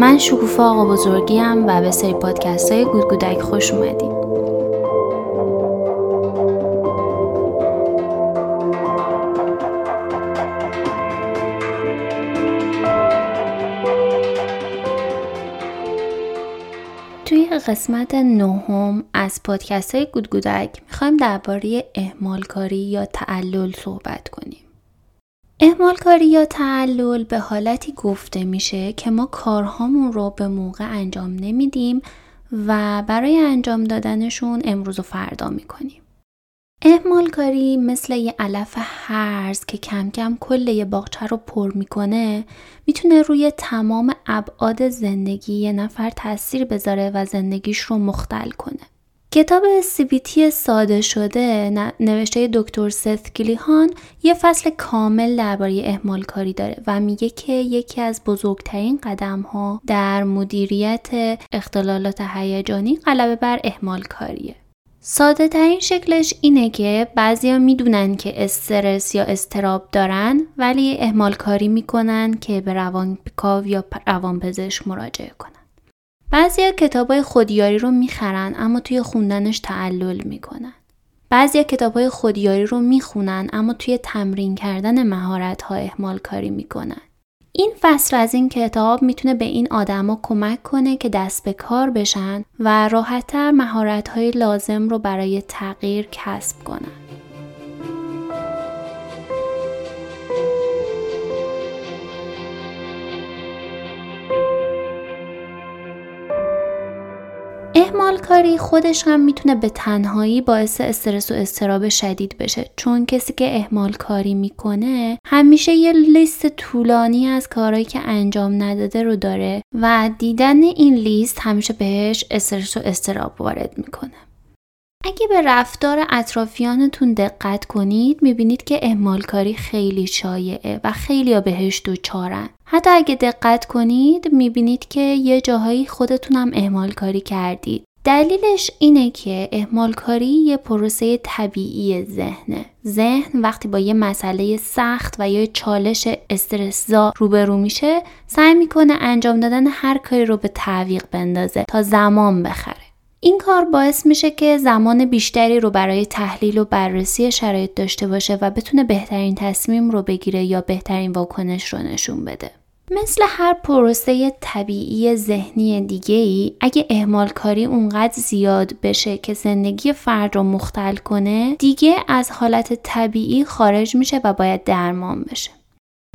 من شکوفا آقا بزرگیم و به سری پادکست های گودگودک خوش اومدیم توی قسمت نهم از پادکست های گودگودک می‌خوایم درباره اهمالکاری یا تعلل صحبت کنیم. اهمالکاری یا تعلل به حالتی گفته میشه که ما کارهامون رو به موقع انجام نمیدیم و برای انجام دادنشون امروز و فردا می‌کنیم. اهمال کاری مثل یه علف هرز که کم کم کل یه باغچه رو پر می‌کنه می‌تونه روی تمام ابعاد زندگی یه نفر تاثیر بذاره و زندگیش رو مختل کنه. کتاب سیبیتی ساده شده نوشته دکتر ست گلیهان یه فصل کامل درباره اهمال کاری داره و میگه که یکی از بزرگترین قدم ها در مدیریت اختلالات هیجانی غلبه بر اهمال کاریه. ساده ترین شکلش اینه که بعضیا می‌دونن که استرس یا استراب دارن ولی اهمال کاری می‌کنن که به روانکاو یا روانپزشک مراجعه کنن. بعضیا کتابای خودیاری رو می‌خرن اما توی خوندنش تعلل می‌کنن. بعضیا کتابای خودیاری رو می‌خونن اما توی تمرین کردن مهارت ها اهمال کاری می‌کنن. این فصل از این کتاب می‌تونه به این آدما کمک کنه که دست به کار بشن و راحتتر مهارت های لازم رو برای تغییر کسب کنن. اهمال کاری خودش هم می‌تونه به تنهایی باعث استرس و استراب شدید بشه. چون کسی که اهمال کاری می‌کنه همیشه یه لیست طولانی از کارهایی که انجام نداده رو داره و دیدن این لیست همیشه بهش استرس و استراب وارد می‌کنه. اگه به رفتار اطرافیانتون دقت کنید می‌بینید که اهمال کاری خیلی شایعه و خیلی بهش دوچارن. حتی اگه دقت کنید می‌بینید که یه جاهایی خودتون هم اهمال کاری کردید. دلیلش اینه که اهمال کاری یه پروسه طبیعی ذهنه. ذهن وقتی با یه مسئله سخت و یا چالش استرسزا روبرو میشه سعی می‌کنه انجام دادن هر کاری رو به تعویق بندازه تا زمان بخره. این کار باعث میشه که زمان بیشتری رو برای تحلیل و بررسی شرایط داشته باشه و بتونه بهترین تصمیم رو بگیره یا بهترین واکنش رو نشون بده. مثل هر پروسه طبیعی ذهنی دیگه ای اگه اهمال کاری اونقدر زیاد بشه که زندگی فرد رو مختل کنه دیگه از حالت طبیعی خارج میشه و باید درمان بشه.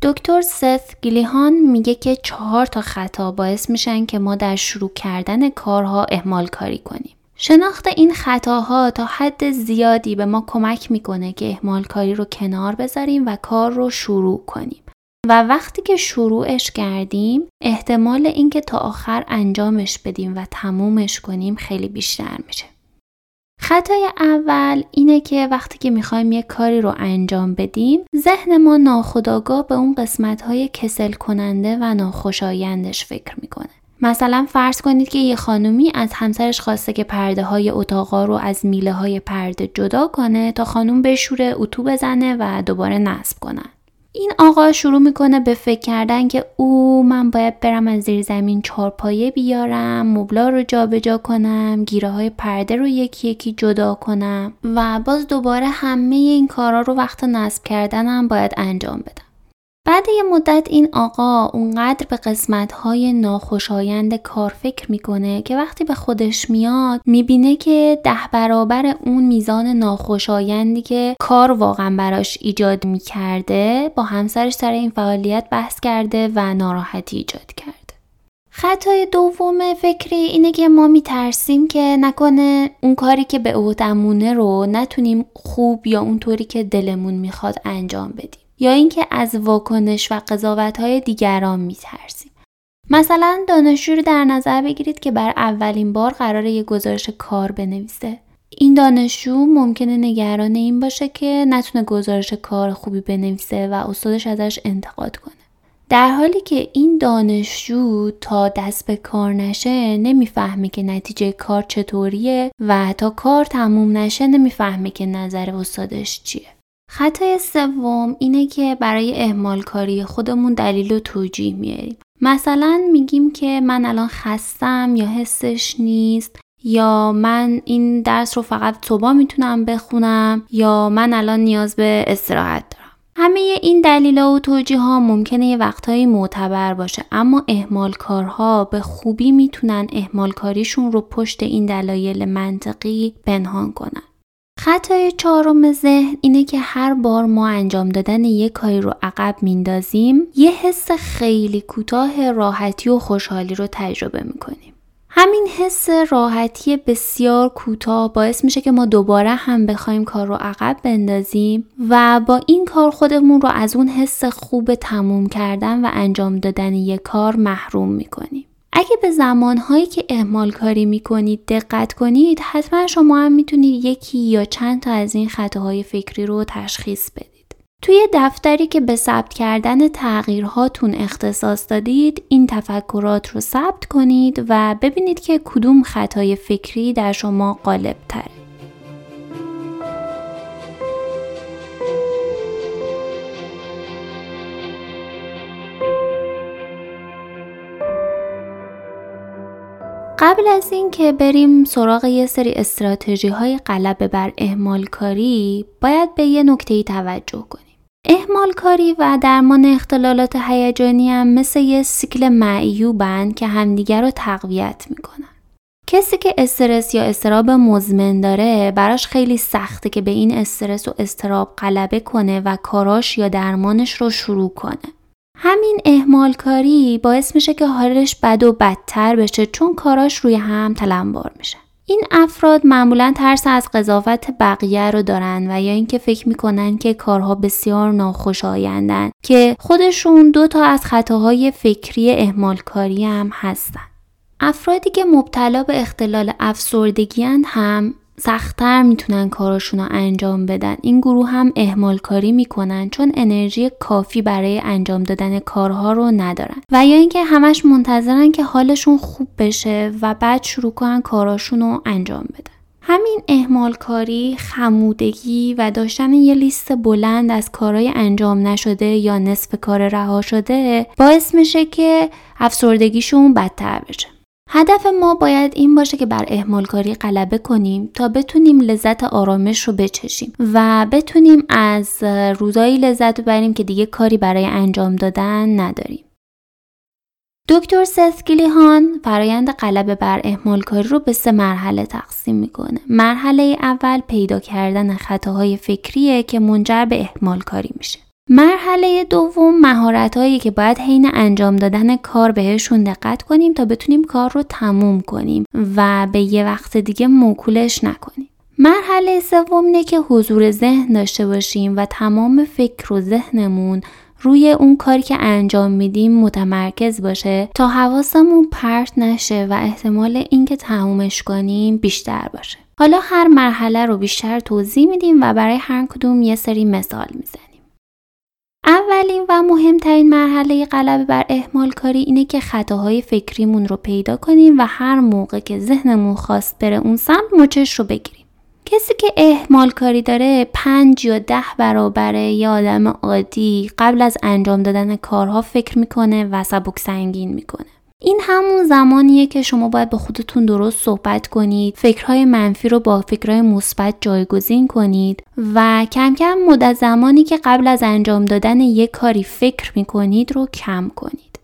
دکتر ست گلیهان میگه که چهار تا خطا باعث میشن که ما در شروع کردن کارها اهمال کاری کنیم. شناخت این خطاها تا حد زیادی به ما کمک می‌کنه که اهمال کاری رو کنار بذاریم و کار رو شروع کنیم. و وقتی که شروعش کردیم احتمال اینکه تا آخر انجامش بدیم و تمومش کنیم خیلی بیشتر میشه. خطای اول اینه که وقتی که می‌خوایم یه کاری رو انجام بدیم ذهن ما ناخداگاه به اون قسمت های کسل کننده و ناخوشایندش فکر می‌کنه. مثلا فرض کنید که یه خانومی از همسرش خواسته که پرده های اتاقا رو از میله های پرده جدا کنه تا خانوم بشوره اتو بزنه و دوباره نصب کنن. این آقا شروع می‌کنه به فکر کردن که او من باید برم از زیر زمین چارپایه بیارم مبلا رو جابجا جا کنم گیره های پرده رو یکی یکی جدا کنم و باز دوباره همه این کارا رو وقت نصب کردنم باید انجام بدم. بعد یه مدت این آقا اونقدر به قسمت های ناخوشایند کار فکر می‌کنه که وقتی به خودش میاد می‌بینه که ده برابر اون میزان ناخوشایندی که کار واقعا براش ایجاد می‌کرده با همسرش سر این فعالیت بحث کرده و ناراحتی ایجاد کرده. خطای دوم فکری اینه که ما میترسیم که نکنه اون کاری که به عهدمونه رو نتونیم خوب یا اونطوری که دلمون می‌خواد انجام بدیم. یا اینکه از واکنش و های دیگران میترسیم. مثلا دانشجو رو در نظر بگیرید که بر اولین بار قرار یه گزارش کار بنویسه. این دانشجو ممکنه نگران این باشه که نتونه گزارش کار خوبی بنویسه و استادش ازش انتقاد کنه. در حالی که این دانشجو تا دست به کار نشه نمی‌فهمه که نتیجه کار چطوریه و تا کار تموم نشه نمی‌فهمه که نظر استادش چیه. خطای سوم اینه که برای اهمال کاری خودمون دلیل و توجیه میاریم. مثلا میگیم که من الان خستم یا حسش نیست یا من این درس رو فقط صبح می‌تونم بخونم یا من الان نیاز به استراحت دارم همه این دلیل و توجیه ها ممکنه یه وقتهایی معتبر باشه اما احمال کارها به خوبی می‌تونن احمال کاریشون رو پشت این دلایل منطقی پنهان کنن. خطای چهارم ذهن اینه که هر بار ما انجام دادن یک کاری رو عقب میندازیم یه حس خیلی کوتاه راحتی و خوشحالی رو تجربه می‌کنیم. همین حس راحتی بسیار کوتاه باعث میشه که ما دوباره هم بخوایم کار رو عقب بندازیم و با این کار خودمون رو از اون حس خوب تموم کردن و انجام دادن یک کار محروم می‌کنیم. اگه به زمانهایی که اهمال کاری می‌کنید دقت کنید حتما شما هم می‌تونید یکی یا چند تا از این خطاهای فکری رو تشخیص بدید. توی دفتری که به ثبت کردن تغییرهاتون اختصاص دادید این تفکرات رو ثبت کنید و ببینید که کدوم خطای فکری در شما غالب تره. قبل از اینکه بریم سراغ یه سری استراتژی های غلبه بر اهمال کاری باید به یه نکته توجه کنیم. اهمال کاری و درمان اختلالات هیجانی هم مثل یه سیکل معیوبن که همدیگر رو تقویت می‌کنن. کسی که استرس یا استراب مزمن داره براش خیلی سخته که به این استرس و استراب غلبه کنه و کاراش یا درمانش رو شروع کنه. همین اهمال کاری باعث میشه که حالش بد و بدتر بشه چون کاراش روی هم تلمبار میشه. این افراد معمولا ترس از قضاوت بقیه رو دارن و یا اینکه فکر می‌کنن که کارها بسیار ناخوشایندن که خودشون دو تا از خطاهای فکری اهمالکاری هم هستن. افرادی که مبتلا به اختلال افسردگی هم سختتر می‌تونن کاراشون رو انجام بدن. این گروه هم اهمال کاری می‌کنن چون انرژی کافی برای انجام دادن کارها رو ندارن. و یا اینکه همش منتظرن که حالشون خوب بشه و بعد شروع کنن کاراشون رو انجام بدن. همین اهمال کاری، خمودگی و داشتن یه لیست بلند از کارهای انجام نشده یا نصف کار رها شده باعث میشه که افسردگیشون بدتر بشه. هدف ما باید این باشه که بر اهمالکاری غلبه کنیم تا بتونیم لذت آرامش رو بچشیم و بتونیم از روزایی لذت ببریم که دیگه کاری برای انجام دادن نداریم. دکتر سسکیلیهان فرایند غلبه بر اهمالکاری رو به سه مرحله تقسیم می‌کنه. مرحله اول پیدا کردن خطاهای فکریه که منجر به اهمالکاری میشه. مرحله دوم مهارت هایی که باید حین انجام دادن کار بهشون دقت کنیم تا بتونیم کار رو تموم کنیم و به یه وقت دیگه موکولش نکنیم. مرحله سوم اینه که حضور ذهن داشته باشیم و تمام فکر و ذهنمون روی اون کاری که انجام میدیم متمرکز باشه تا حواسمون پرت نشه و احتمال اینکه تمومش کنیم بیشتر باشه. حالا هر مرحله رو بیشتر توضیح میدیم و برای هر کدوم یه سری مثال می‌زنیم. اولین و مهمترین مرحله غلبه بر احمال کاری اینه که خطاهای فکریمون رو پیدا کنیم و هر موقع که ذهنمون خواست بره اون سمت مچش رو بگیریم. کسی که احمال کاری داره پنج یا ده برابره یه آدم عادی قبل از انجام دادن کارها فکر می‌کنه و سبک سنگین می‌کنه. این همون زمانیه که شما باید به خودتون درست صحبت کنید فکرهای منفی رو با فکرهای مثبت جایگزین کنید و کم کم مدت زمانی که قبل از انجام دادن یک کاری فکر می‌کنید رو کم کنید.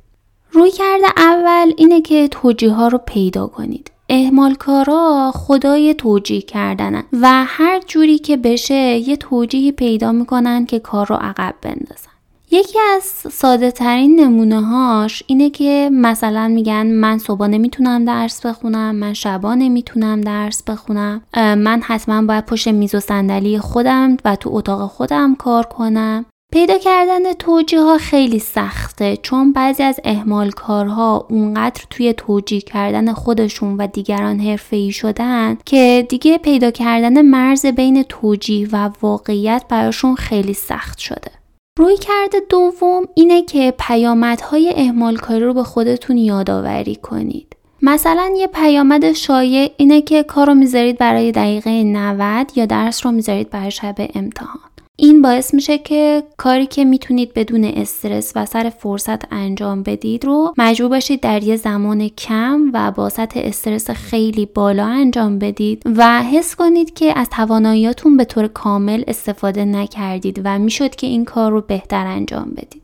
روی کرده اول اینه که توجیه ها رو پیدا کنید. احمال کارا خدای توجیه کردنن و هر جوری که بشه یه توجیهی پیدا می‌کنن که کار رو عقب بندازن. یکی از ساده ترین نمونه هاش اینه که مثلا میگن من صبح نمی‌تونم درس بخونم من شبا نمی‌تونم درس بخونم من حتما باید پشت میز و صندلی خودم و تو اتاق خودم کار کنم پیدا کردن توجیه ها خیلی سخته چون بعضی از اهمال کارها اونقدر توی توجیه کردن خودشون و دیگران حرفه‌ای شدن که دیگه پیدا کردن مرز بین توجیه و واقعیت براشون خیلی سخت شده. روی کرده دوم اینه که پیامدهای اهمالکاری رو به خودتون یادآوری کنید. مثلا یه پیامد شایع اینه که کار رو می‌ذارید برای دقیقه 90 یا درس رو می‌ذارید برای شب امتحان. این باعث میشه که کاری که می‌تونید بدون استرس و سر فرصت انجام بدید رو مجبور باشید در یه زمان کم و با سطح استرس خیلی بالا انجام بدید و حس کنید که از تواناییاتون به طور کامل استفاده نکردید و می‌شد که این کار رو بهتر انجام بدید.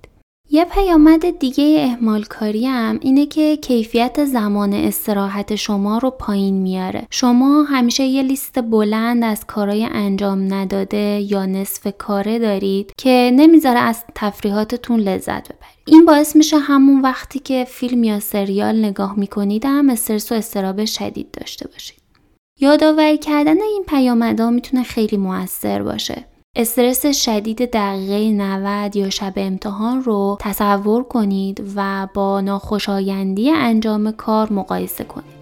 یه پیامد دیگه احمال کاری هم اینه که کیفیت زمان استراحت شما رو پایین میاره. شما همیشه یه لیست بلند از کارهای انجام نداده یا نصف کاره دارید که نمی‌ذاره از تفریحاتتون لذت ببرید. این باعث میشه همون وقتی که فیلم یا سریال نگاه می‌کنید هم استرس و استراب شدید داشته باشید. یادآوری کردن این پیامدها می‌تونه خیلی موثر باشه. استرس شدید دقیقه 90 یا شب امتحان رو تصور کنید و با ناخوشایندی انجام کار مقایسه کنید.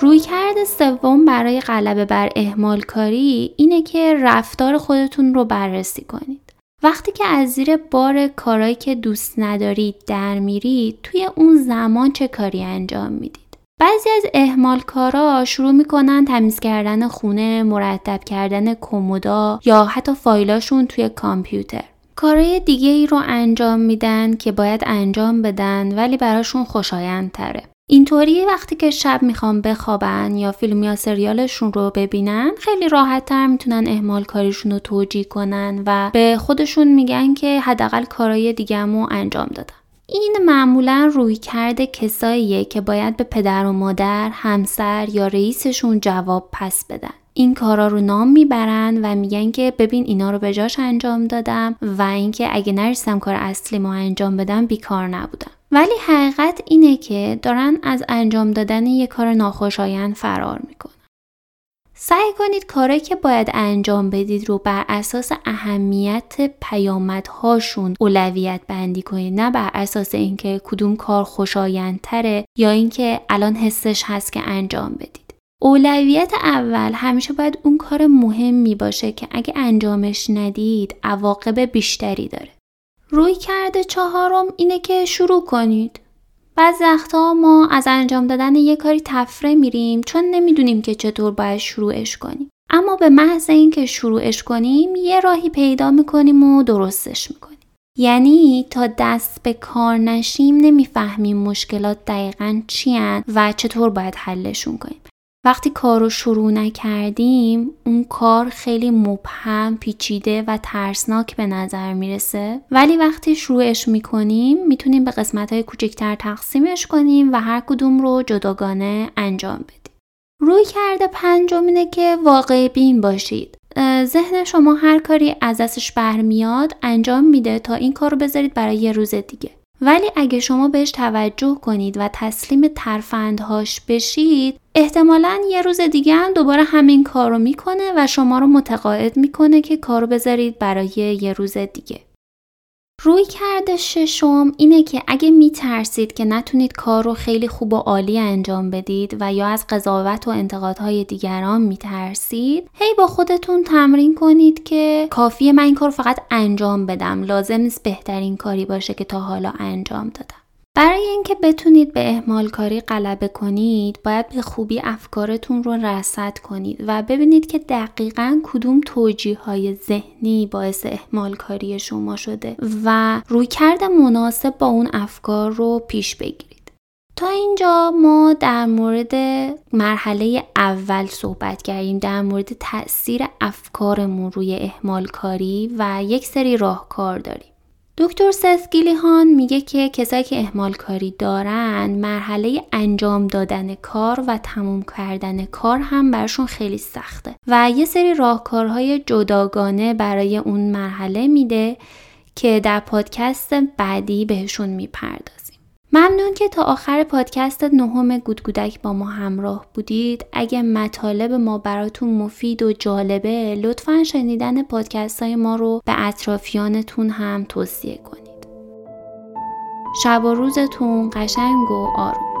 رویکرد سوم برای غلبه بر اهمال کاری اینه که رفتار خودتون رو بررسی کنید. وقتی که از زیر بار کارایی که دوست ندارید در میرید توی اون زمان چه کاری انجام می‌دید بعضی از اهمال کارا شروع می‌کنن تمیز کردن خونه، مرتب کردن کمودا یا حتی فایلاشون توی کامپیوتر. کارهای دیگه ای رو انجام میدن که باید انجام بدن ولی براشون خوشایند تره. اینطوری وقتی که شب می‌خوام بخوابن یا فیلم یا سریالشون رو ببینن خیلی راحت تر می‌تونن اهمال کاریشون رو توجیه کنن و به خودشون میگن که حداقل کارهای دیگهمو انجام دادم. این معمولا روی کرده کساییه که باید به پدر و مادر، همسر یا رئیسشون جواب پس بدن. این کارا رو نام می‌برن و میگن که ببین اینا رو به جاش انجام دادم و اینکه اگه نرسم کار اصلی ما انجام بدم بیکار نبودم. ولی حقیقت اینه که دارن از انجام دادن یک کار ناخوشایند فرار می‌کنن. سعی کنید کاری که باید انجام بدید رو بر اساس اهمیت پیامدهاشون اولویت بندی کنید نه بر اساس اینکه کدوم کار خوشایندتره یا اینکه الان حسش هست که انجام بدید. اولویت اول همیشه باید اون کار مهمی باشه که اگه انجامش ندید عواقب بیشتری داره. روی کرده چهارم اینه که شروع کنید. بعض وقتها ما از انجام دادن یه کاری تفره میریم چون نمی‌دونیم که چطور باید شروعش کنیم. اما به محض اینکه شروعش کنیم یه راهی پیدا می‌کنیم و درستش می‌کنیم. یعنی تا دست به کار نشیم نمی‌فهمیم مشکلات دقیقا چی و چطور باید حلشون کنیم. وقتی کار رو شروع نکردیم اون کار خیلی مبهم پیچیده و ترسناک به نظر می‌رسه. ولی وقتی شروعش می‌کنیم می‌تونیم به قسمت های کوچکتر تقسیمش کنیم و هر کدوم رو جداگانه انجام بدیم. روی کرده پنجم اینه که واقع بین باشید. ذهن شما هر کاری از دستش برمیاد انجام میده تا این کار رو بذارید برای یه روز دیگه. ولی اگه شما بهش توجه کنید و تسلیم ترفندهاش بشید احتمالا یه روز دیگه هم دوباره همین کار رو می‌کنه و شما رو متقاعد می‌کنه که کارو بذارید برای یه روز دیگه. روی کرده ششم اینه که اگه میترسید که نتونید کار رو خیلی خوب و عالی انجام بدید و یا از قضاوت و انتقادهای دیگران میترسید هی با خودتون تمرین کنید که کافیه من این کار فقط انجام بدم. لازم نیست بهترین کاری باشه که تا حالا انجام دادم. برای اینکه بتونید به اهمال کاری غلبه کنید باید به خوبی افکارتون رو رصد کنید و ببینید که دقیقا کدوم توجیه های ذهنی باعث اهمال کاری شما شده و رویکرد مناسب با اون افکار رو پیش بگیرید. تا اینجا ما در مورد مرحله اول صحبت کردیم در مورد تاثیر افکارمون روی اهمال کاری و یک سری راهکار داریم. دکتر سسگیلیهان میگه که کسایی که اهمال کاری دارن مرحله انجام دادن کار و تموم کردن کار هم برشون خیلی سخته. و یه سری راهکارهای جداگانه برای اون مرحله میده که در پادکست بعدی بهشون می‌پردازه ممنون که تا آخر پادکست نهم گودگودک با ما همراه بودید. اگه مطالب ما براتون مفید و جالبه لطفا شنیدن پادکست های ما رو به اطرافیانتون هم توصیه کنید. شب و روزتون قشنگ و آروم.